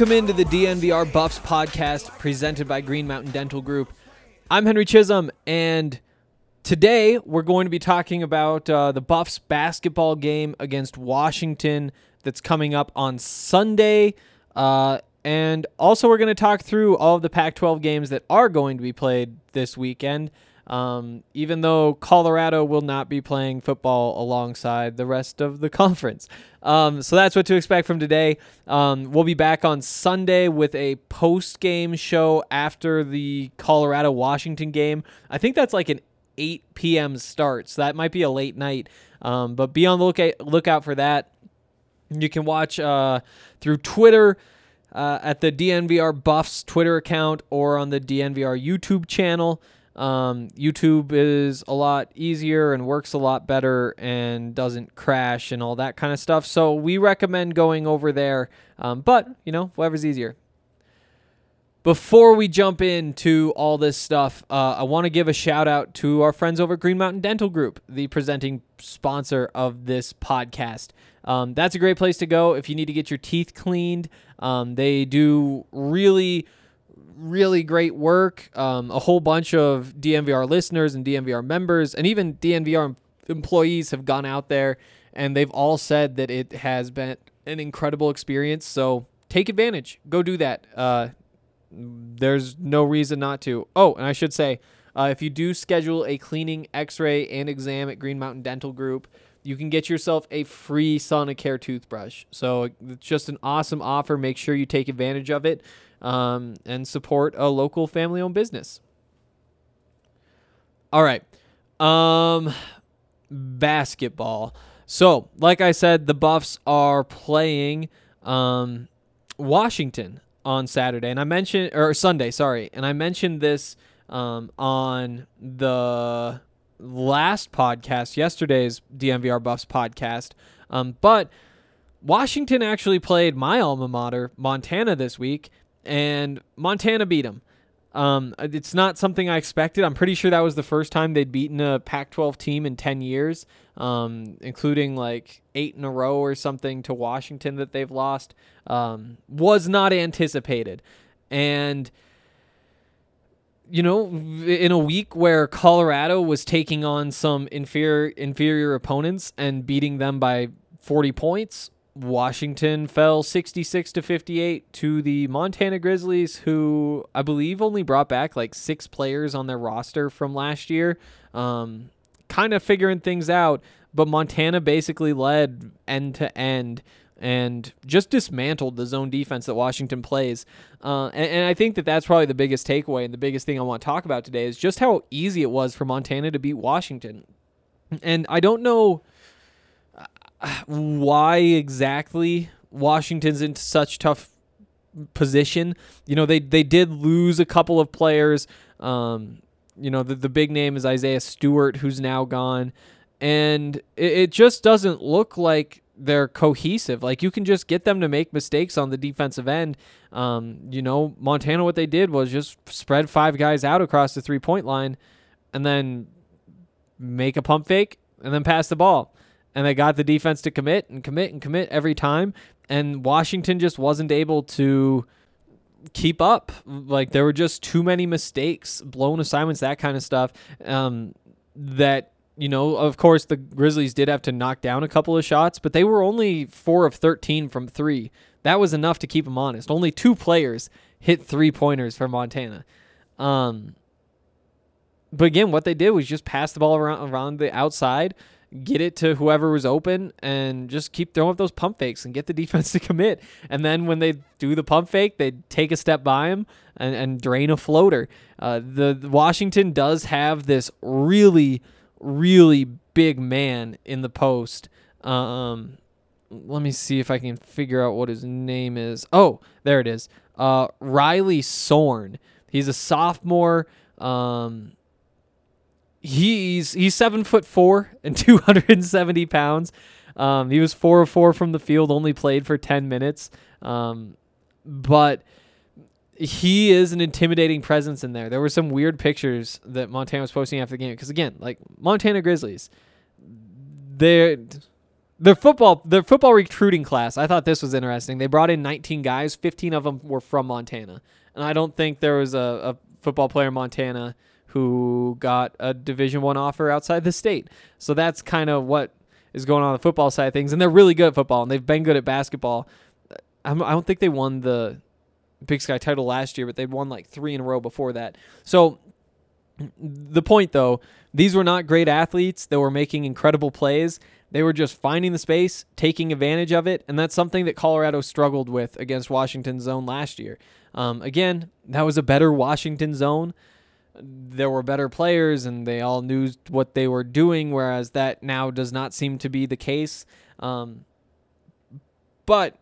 Welcome into the DNVR Buffs podcast presented by Green Mountain Dental Group. I'm Henry Chisholm, and today we're going to be talking about uh, the Buffs basketball game against Washington that's coming up on Sunday. Uh, and also, we're going to talk through all of the Pac 12 games that are going to be played this weekend. Um, even though Colorado will not be playing football alongside the rest of the conference. Um, so that's what to expect from today. Um, we'll be back on Sunday with a post game show after the Colorado Washington game. I think that's like an 8 p.m. start, so that might be a late night. Um, but be on the lookout, lookout for that. You can watch uh, through Twitter uh, at the DNVR Buffs Twitter account or on the DNVR YouTube channel. Um, YouTube is a lot easier and works a lot better and doesn't crash and all that kind of stuff. So we recommend going over there. Um, but, you know, whatever's easier. Before we jump into all this stuff, uh, I want to give a shout out to our friends over at Green Mountain Dental Group, the presenting sponsor of this podcast. Um, that's a great place to go if you need to get your teeth cleaned. Um, they do really, really great work. Um, a whole bunch of DNVR listeners and DNVR members, and even DNVR employees have gone out there and they've all said that it has been an incredible experience. So take advantage. Go do that. Uh, there's no reason not to. Oh, and I should say, uh, if you do schedule a cleaning, X-ray, and exam at Green Mountain Dental Group, you can get yourself a free Sonicare toothbrush. So it's just an awesome offer. Make sure you take advantage of it um, and support a local family-owned business. All right, um, basketball. So, like I said, the Buffs are playing um, Washington on Saturday, and I mentioned or Sunday, sorry, and I mentioned this um, on the last podcast, yesterday's DNVR Buffs podcast. Um, but Washington actually played my alma mater, Montana, this week, and Montana beat them. Um, it's not something I expected. I'm pretty sure that was the first time they'd beaten a Pac-12 team in 10 years, um, including like eight in a row or something to Washington that they've lost. Um, was not anticipated, and you know, in a week where Colorado was taking on some inferior inferior opponents and beating them by 40 points, Washington fell 66 to 58 to the Montana Grizzlies, who I believe only brought back like six players on their roster from last year. Um, kind of figuring things out, but Montana basically led end to end and just dismantled the zone defense that Washington plays. Uh, and, and I think that that's probably the biggest takeaway and the biggest thing I want to talk about today is just how easy it was for Montana to beat Washington. And I don't know why exactly Washington's in such tough position. You know, they they did lose a couple of players. Um, you know, the the big name is Isaiah Stewart, who's now gone, and it, it just doesn't look like they're cohesive. Like you can just get them to make mistakes on the defensive end. Um, you know, Montana, what they did was just spread five guys out across the three point line, and then make a pump fake and then pass the ball. And they got the defense to commit and commit and commit every time. And Washington just wasn't able to keep up. Like there were just too many mistakes, blown assignments, that kind of stuff. Um, that you know, of course, the Grizzlies did have to knock down a couple of shots, but they were only four of thirteen from three. That was enough to keep them honest. Only two players hit three pointers for Montana. Um, but again, what they did was just pass the ball around around the outside, get it to whoever was open, and just keep throwing up those pump fakes and get the defense to commit. And then when they do the pump fake, they take a step by him and, and drain a floater. Uh, the, the Washington does have this really, really big man in the post. Um, let me see if I can figure out what his name is. Oh, there it is. Uh, Riley Sorn. He's a sophomore. Um, he's he's seven foot four and 270 pounds. Um, he was four of four from the field, only played for 10 minutes. Um, but he is an intimidating presence in there. There were some weird pictures that Montana was posting after the game because again, like Montana Grizzlies, their their football their football recruiting class. I thought this was interesting. They brought in 19 guys, 15 of them were from Montana, and I don't think there was a, a football player in Montana who got a Division One offer outside the state. So that's kind of what is going on, the football side of things, and they're really good at football, and they've been good at basketball. I'm, I don't think they won the Big Sky title last year, but they'd won like three in a row before that. So the point though, these were not great athletes. They were making incredible plays. They were just finding the space, taking advantage of it, and that's something that Colorado struggled with against Washington zone last year. Um, again, that was a better Washington zone. There were better players, and they all knew what they were doing, whereas that now does not seem to be the case. Um, but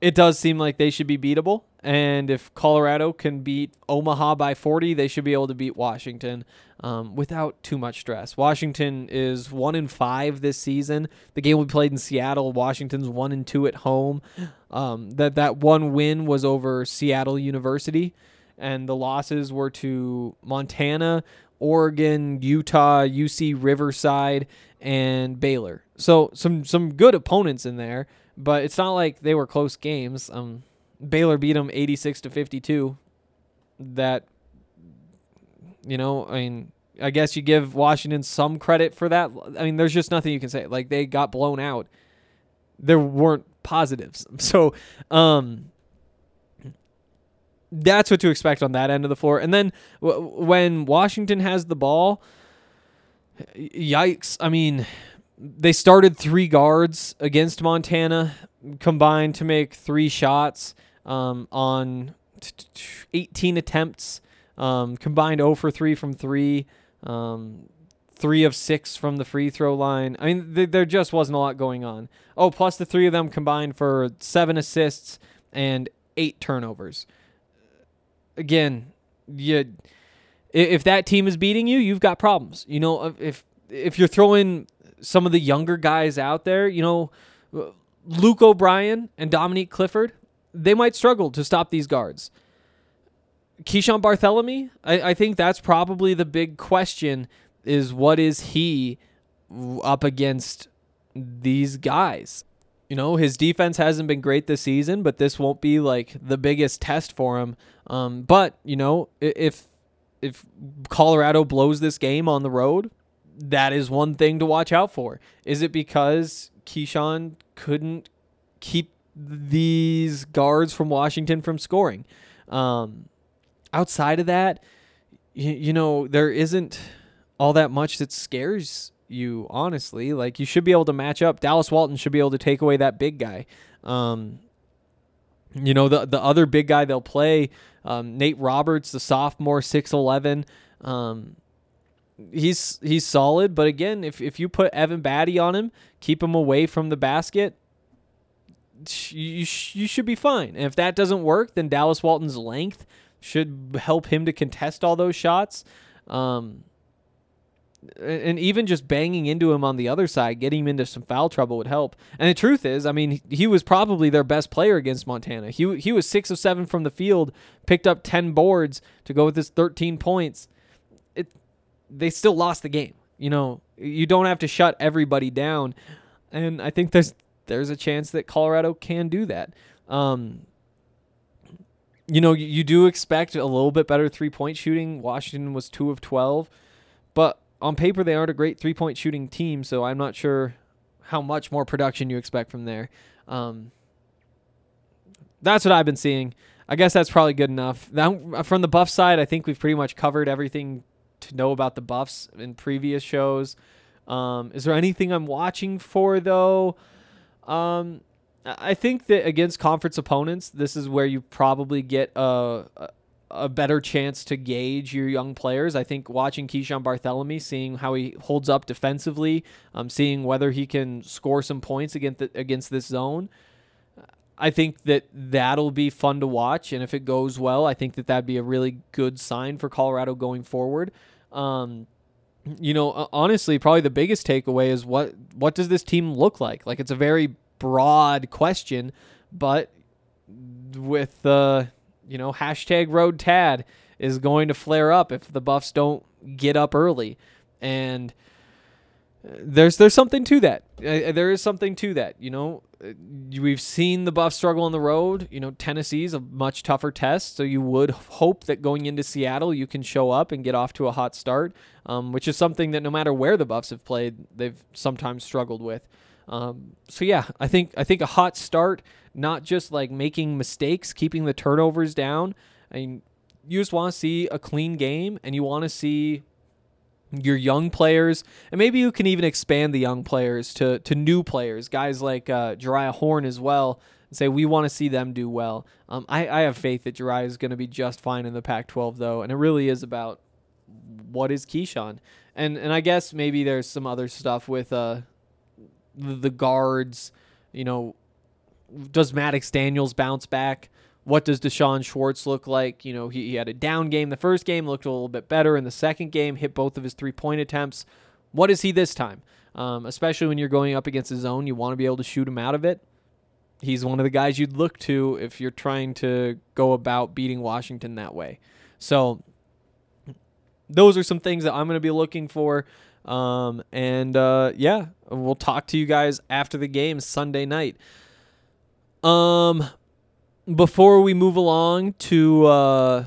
it does seem like they should be beatable. And if Colorado can beat Omaha by 40, they should be able to beat Washington um, without too much stress. Washington is one in five this season. The game we played in Seattle. Washington's one and two at home. Um, that that one win was over Seattle University, and the losses were to Montana, Oregon, Utah, UC Riverside, and Baylor. So some some good opponents in there, but it's not like they were close games. Um, Baylor beat them 86 to 52. That you know, I mean, I guess you give Washington some credit for that. I mean, there's just nothing you can say. Like they got blown out. There weren't positives. So, um that's what to expect on that end of the floor. And then w- when Washington has the ball, yikes. I mean, they started three guards against Montana combined to make three shots um, on t- t- 18 attempts, um, combined 0 for 3 from 3, um, 3 of 6 from the free throw line. I mean, th- there just wasn't a lot going on. Oh, plus the three of them combined for 7 assists and 8 turnovers. Again, you if that team is beating you, you've got problems. You know, if if you're throwing some of the younger guys out there, you know, Luke O'Brien and Dominique Clifford, they might struggle to stop these guards. Keeshawn Barthelemy, I, I think that's probably the big question is what is he up against these guys? You know, his defense hasn't been great this season, but this won't be like the biggest test for him. Um, but you know, if if Colorado blows this game on the road, that is one thing to watch out for. Is it because Keeshawn couldn't keep these guards from Washington from scoring? Um, outside of that, you, you know, there isn't all that much that scares you, honestly. Like, you should be able to match up. Dallas Walton should be able to take away that big guy. Um, you know, the, the other big guy they'll play, um, Nate Roberts, the sophomore, 6'11. Um, he's he's solid, but again, if if you put Evan Battey on him, keep him away from the basket, you you should be fine. And if that doesn't work, then Dallas Walton's length should help him to contest all those shots. Um, and even just banging into him on the other side, getting him into some foul trouble would help. And the truth is, I mean, he was probably their best player against Montana. He he was six of seven from the field, picked up ten boards to go with his thirteen points. It they still lost the game. You know, you don't have to shut everybody down, and I think there's there's a chance that Colorado can do that. Um, you know, you, do expect a little bit better three point shooting. Washington was two of twelve, but on paper they aren't a great three point shooting team, so I'm not sure how much more production you expect from there. Um, that's what I've been seeing. I guess that's probably good enough. Now, from the Buff side, I think we've pretty much covered everything to know about the Buffs in previous shows. Um, is there anything I'm watching for though? Um, I think that against conference opponents, this is where you probably get a, a better chance to gauge your young players. I think watching Keeshawn Barthelemy, seeing how he holds up defensively, um, seeing whether he can score some points against the, against this zone. I think that that'll be fun to watch, and if it goes well, I think that that'd be a really good sign for Colorado going forward. Um, you know, honestly, probably the biggest takeaway is what what does this team look like? Like it's a very broad question, but with the uh, you know, hashtag road tad is going to flare up if the Buffs don't get up early. And there's there's something to that. Uh, there is something to that. You know, we've seen the Buffs struggle on the road. You know, Tennessee's a much tougher test, so you would hope that going into Seattle you can show up and get off to a hot start, um, which is something that no matter where the Buffs have played, they've sometimes struggled with. Um, so yeah, I think I think a hot start, not just like making mistakes, keeping the turnovers down. I mean, you just want to see a clean game, and you want to see your young players, and maybe you can even expand the young players to to new players, guys like uh, Jeriah Horne as well. And say we want to see them do well. Um, I, I have faith that Jeriah is going to be just fine in the Pac-12 though, and it really is about what is Keeshawn, and and I guess maybe there's some other stuff with uh the guards, you know, does Maddox Daniels bounce back? What does D'Shawn Schwartz look like? You know, he, he had a down game the first game, looked a little bit better in the second game, hit both of his three point attempts. What is he this time? Um, especially when you're going up against a zone, you want to be able to shoot him out of it. He's one of the guys you'd look to if you're trying to go about beating Washington that way. So, those are some things that I'm going to be looking for. Um, and uh, yeah, we'll talk to you guys after the game Sunday night. Um, before we move along to uh,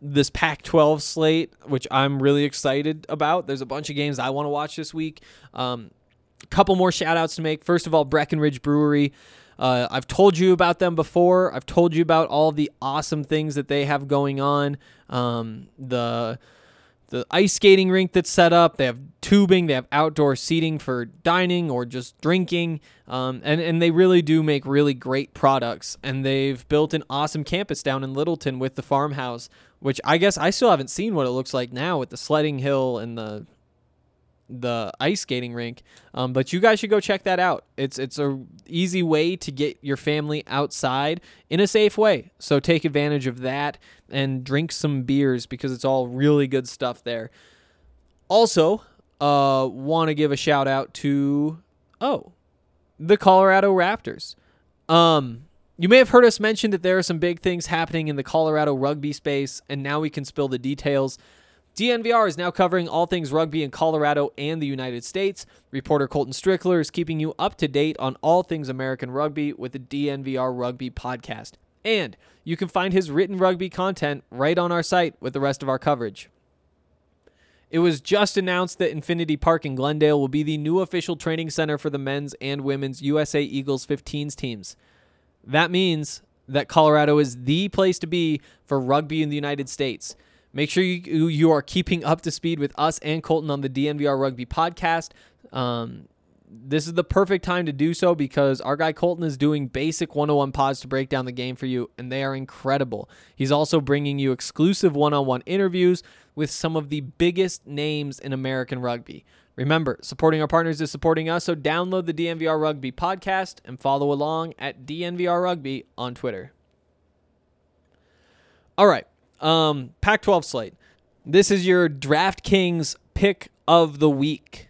this Pac 12 slate, which I'm really excited about, there's a bunch of games I want to watch this week. Um, a couple more shout outs to make. First of all, Breckenridge Brewery. Uh, I've told you about them before. I've told you about all the awesome things that they have going on. Um, the the ice skating rink that's set up. They have tubing. They have outdoor seating for dining or just drinking. Um, and, and they really do make really great products. And they've built an awesome campus down in Littleton with the farmhouse, which I guess I still haven't seen what it looks like now with the sledding hill and the the ice skating rink. Um, but you guys should go check that out. It's it's a easy way to get your family outside in a safe way. So take advantage of that and drink some beers because it's all really good stuff there. Also, uh, want to give a shout out to oh, the Colorado Raptors. Um, you may have heard us mention that there are some big things happening in the Colorado rugby space, and now we can spill the details. DNVR is now covering all things rugby in Colorado and the United States. Reporter Colton Strickler is keeping you up to date on all things American rugby with the DNVR Rugby podcast. And you can find his written rugby content right on our site with the rest of our coverage. It was just announced that Infinity Park in Glendale will be the new official training center for the men's and women's USA Eagles 15s teams. That means that Colorado is the place to be for rugby in the United States. Make sure you you are keeping up to speed with us and Colton on the DNVR Rugby podcast. Um, this is the perfect time to do so because our guy Colton is doing basic 101 pods to break down the game for you, and they are incredible. He's also bringing you exclusive one on one interviews with some of the biggest names in American rugby. Remember, supporting our partners is supporting us, so download the DNVR Rugby podcast and follow along at DNVR Rugby on Twitter. All right. Um, Pac 12 slate. This is your DraftKings pick of the week.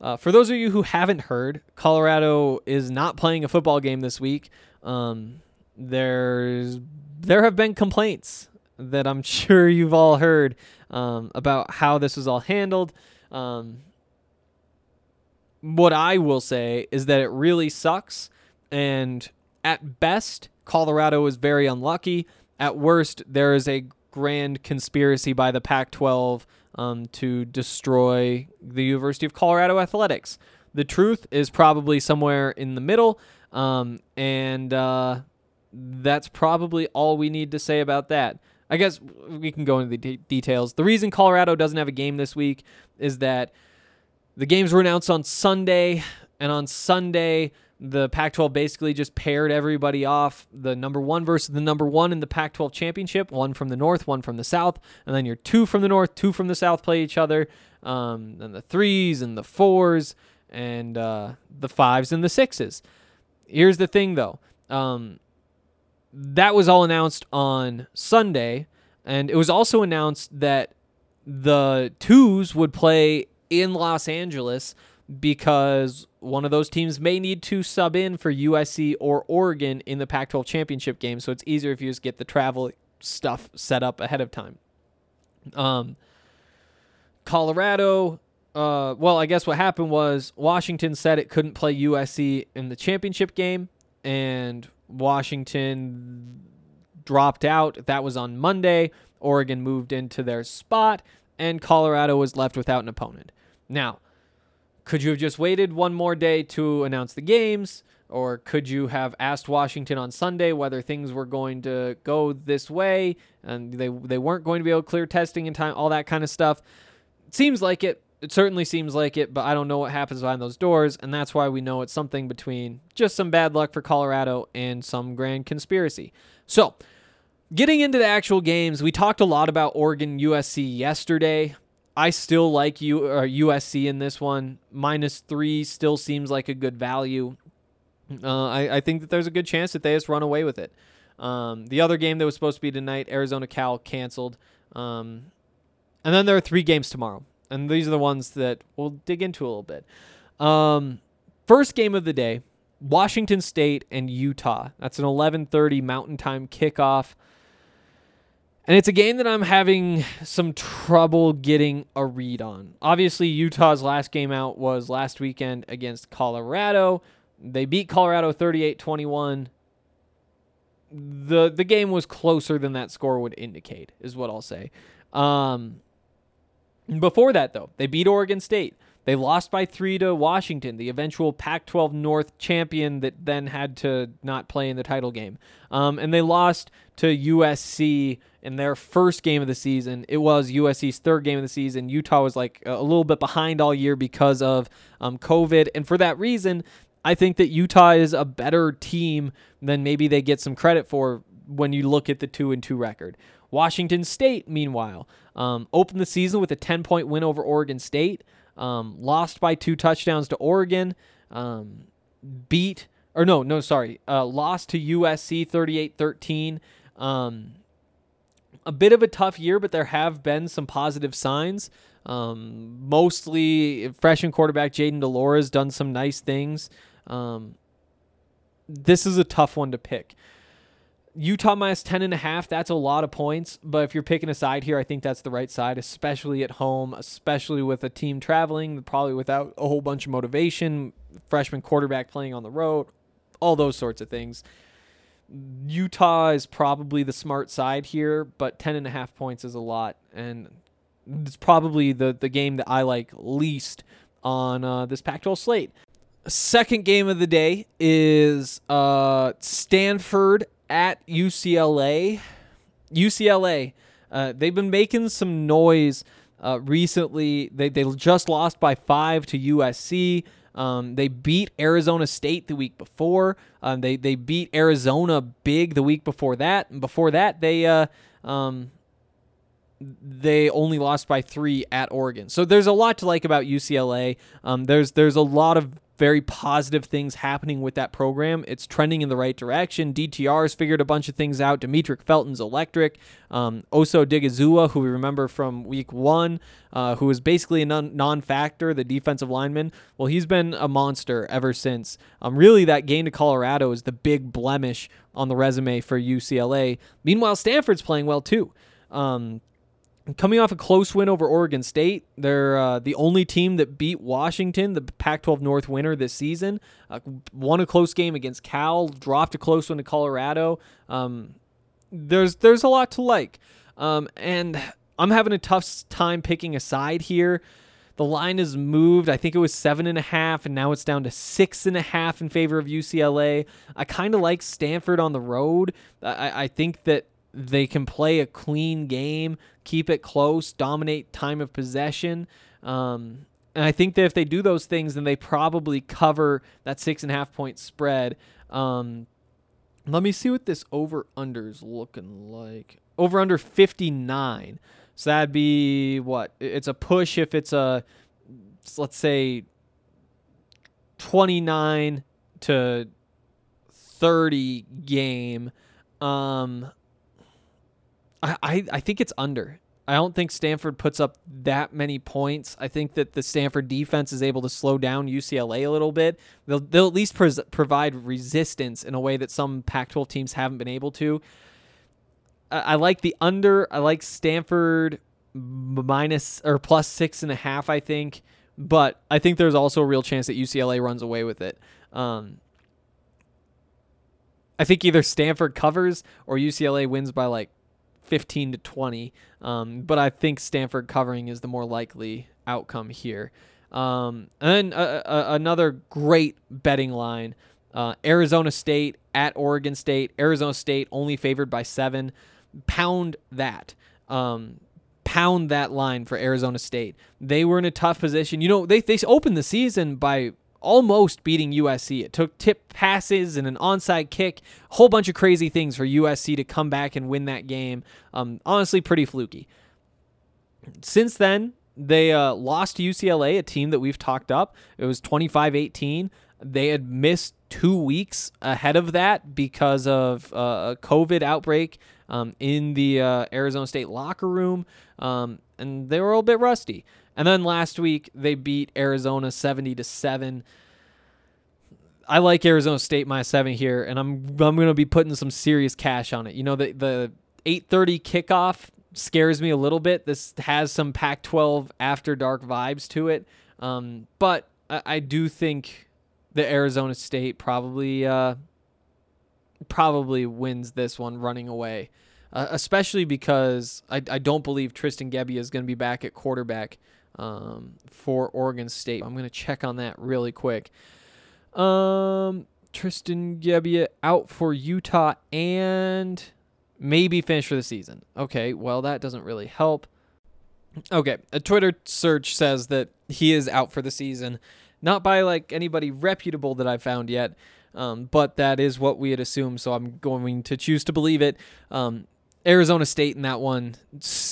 Uh, for those of you who haven't heard, Colorado is not playing a football game this week. Um, there's there have been complaints that I'm sure you've all heard um, about how this was all handled. Um, what I will say is that it really sucks, and at best, Colorado is very unlucky. At worst, there is a grand conspiracy by the Pac 12 um, to destroy the University of Colorado athletics. The truth is probably somewhere in the middle, um, and uh, that's probably all we need to say about that. I guess we can go into the de- details. The reason Colorado doesn't have a game this week is that the games were announced on Sunday, and on Sunday, the Pac 12 basically just paired everybody off the number one versus the number one in the Pac 12 championship one from the north, one from the south, and then your two from the north, two from the south play each other, um, and the threes and the fours, and uh, the fives and the sixes. Here's the thing though. Um, that was all announced on Sunday, and it was also announced that the twos would play in Los Angeles because one of those teams may need to sub in for USC or Oregon in the Pac 12 championship game. So it's easier if you just get the travel stuff set up ahead of time. Um, Colorado, uh, well, I guess what happened was Washington said it couldn't play USC in the championship game, and Washington dropped out. That was on Monday. Oregon moved into their spot, and Colorado was left without an opponent. Now, could you have just waited one more day to announce the games? Or could you have asked Washington on Sunday whether things were going to go this way and they, they weren't going to be able to clear testing in time, all that kind of stuff? Seems like it. It certainly seems like it, but I don't know what happens behind those doors, and that's why we know it's something between just some bad luck for Colorado and some grand conspiracy. So, getting into the actual games, we talked a lot about Oregon USC yesterday. I still like U, or USC in this one. Minus three still seems like a good value. Uh, I, I, think that there's a good chance that they just run away with it. Um, the other game that was supposed to be tonight, Arizona Cal, canceled. Um, and then there are three games tomorrow. And these are the ones that we'll dig into a little bit. Um, first game of the day, Washington State and Utah. That's an 11:30 Mountain Time kickoff. And it's a game that I'm having some trouble getting a read on. Obviously, Utah's last game out was last weekend against Colorado. They beat Colorado 38-21. The the game was closer than that score would indicate, is what I'll say. Um, before that, though, they beat Oregon State. They lost by three to Washington, the eventual Pac 12 North champion that then had to not play in the title game. Um, and they lost to USC in their first game of the season. It was USC's third game of the season. Utah was like a little bit behind all year because of um, COVID. And for that reason, I think that Utah is a better team than maybe they get some credit for when you look at the two and two record. Washington State, meanwhile, um, opened the season with a 10 point win over Oregon State, um, lost by two touchdowns to Oregon, um, beat, or no, no, sorry, uh, lost to USC 38 13. Um, a bit of a tough year, but there have been some positive signs. Um, mostly freshman quarterback Jayden de Laura has done some nice things. Um, this is a tough one to pick. Utah minus 10 and a half, that's a lot of points, but if you're picking a side here, I think that's the right side, especially at home, especially with a team traveling, probably without a whole bunch of motivation, freshman quarterback playing on the road, all those sorts of things. Utah is probably the smart side here, but 10 and a half points is a lot and it's probably the the game that I like least on uh, this Pac-12 slate. Second game of the day is uh, Stanford at UCLA. UCLA, uh, they've been making some noise uh, recently. They, they just lost by five to USC. Um, they beat Arizona State the week before. Um, they they beat Arizona big the week before that, and before that they uh, um, they only lost by three at Oregon. So there's a lot to like about UCLA. Um, there's there's a lot of very positive things happening with that program. It's trending in the right direction. DTR's figured a bunch of things out. Demetric Felton's electric. Um, Osa Odighizuwa, who we remember from week one, uh, who was basically a non factor, the defensive lineman. Well, he's been a monster ever since. Um, really, that game to Colorado is the big blemish on the resume for UCLA. Meanwhile, Stanford's playing well too. Um, coming off a close win over Oregon State. They're uh, the only team that beat Washington, the Pac 12 North winner this season. Uh, won a close game against Cal, dropped a close one to Colorado. Um, there's, there's a lot to like. Um, and I'm having a tough time picking a side here. The line has moved. I think it was seven and a half, and now it's down to six and a half in favor of UCLA. I kind of like Stanford on the road. I, I think that they can play a clean game, keep it close, dominate time of possession. Um, and I think that if they do those things, then they probably cover that six and a half point spread. Um, let me see what this over under is looking like. Over under 59. So that'd be what? It's a push if it's a, let's say, 29 to 30 game. Um, I, I, I think it's under. I don't think Stanford puts up that many points. I think that the Stanford defense is able to slow down UCLA a little bit. They'll, they'll at least pres- provide resistance in a way that some Pac 12 teams haven't been able to. I, I like the under. I like Stanford minus or plus six and a half, I think. But I think there's also a real chance that UCLA runs away with it. Um, I think either Stanford covers or UCLA wins by like 15 to 20. Um, but I think Stanford covering is the more likely outcome here. Um, and uh, uh, another great betting line uh, Arizona State at Oregon State. Arizona State only favored by seven. Pound that. Um, pound that line for Arizona State. They were in a tough position. You know, they, they opened the season by almost beating USC. It took tip passes and an onside kick, a whole bunch of crazy things for USC to come back and win that game. Um, honestly, pretty fluky. Since then, they uh, lost to UCLA, a team that we've talked up. It was 25 18. They had missed two weeks ahead of that because of uh, a COVID outbreak um, in the uh, Arizona State locker room, um, and they were a little bit rusty. And then last week they beat Arizona 70 to 7. I like Arizona State minus 7 here and I'm I'm going to be putting some serious cash on it. You know the the 8:30 kickoff scares me a little bit. This has some Pac-12 after dark vibes to it. Um, but I, I, do think the Arizona State probably uh, probably wins this one running away. Uh, especially because I, I don't believe Tristan Gebbia is going to be back at quarterback um, for Oregon State. I'm going to check on that really quick. Um, Tristan Gebbia out for Utah and maybe finish for the season. Okay, well, that doesn't really help. Okay, a Twitter search says that he is out for the season. Not by like anybody reputable that I've found yet, um, but that is what we had assumed, so I'm going to choose to believe it. Um, Arizona State in that one.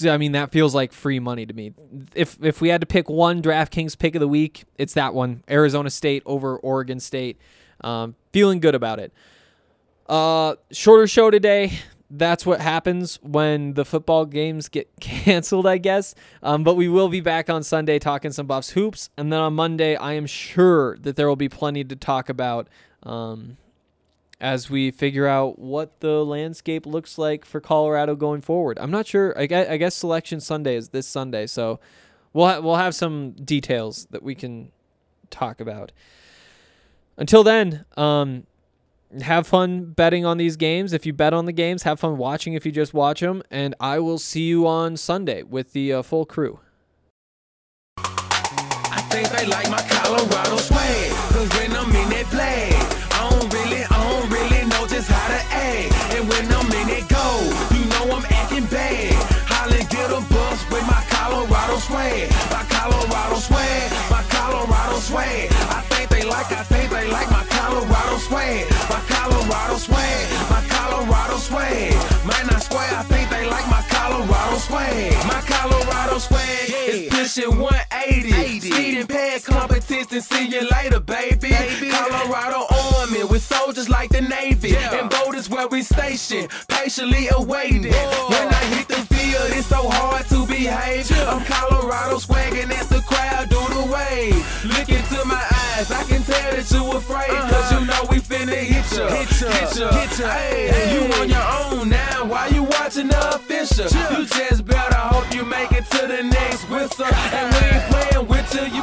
I mean, that feels like free money to me. If if we had to pick one DraftKings pick of the week, it's that one: Arizona State over Oregon State. Um, feeling good about it. Uh, shorter show today. That's what happens when the football games get canceled, I guess. Um, but we will be back on Sunday talking some Buffs hoops, and then on Monday, I am sure that there will be plenty to talk about. Um, as we figure out what the landscape looks like for Colorado going forward. I'm not sure. I guess, I guess Selection Sunday is this Sunday, so we'll ha- we'll have some details that we can talk about. Until then, um, have fun betting on these games. If you bet on the games, have fun watching if you just watch them, and I will see you on Sunday with the uh, full crew. I think they like my Colorado cause when I'm in that I don't really, I don't really know just how to act. And when I'm in you know I'm acting bad. Holly get a bus with my Colorado my Colorado my Colorado. I think they like, I think they like my Colorado swag. Might not square, I think they like my Colorado swag. My Colorado swag yeah. is pushing 180. Speeding pad competition, see you later, baby. baby. Colorado Army with soldiers like the Navy. Yeah. And boat where we stationed, patiently awaiting. Whoa. When I hit the field, it's so hard to behave. Yeah. I'm Colorado swagging as the crowd do the wave. Look into my eyes, I can tell that you afraid. Uh-huh. Cause you know finna hit ya, hit ya, hit ya, hit ya. Hey, hey. you on your own now, why you watching the official? You just better hope you make it to the next whistle. And we ain't playing with you, you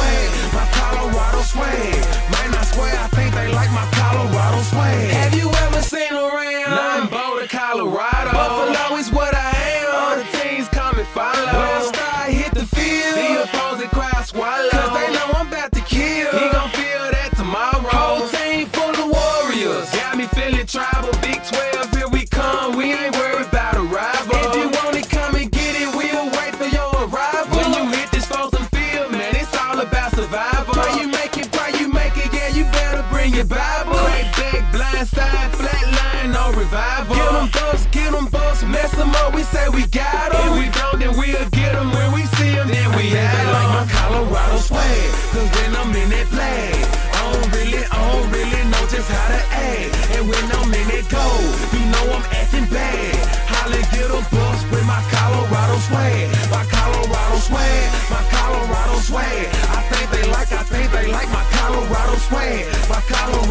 We got them. If we don't, then we'll get them. When we see them, then we have them. like my Colorado swag. Cause when I'm in that flag, I don't really, I don't really know just how to act. And when I'm in that goal, you know I'm acting bad. Holla, get a bus with my Colorado swag. My Colorado swag, my Colorado swag. I think they like, I think they like my Colorado swag. My Colorado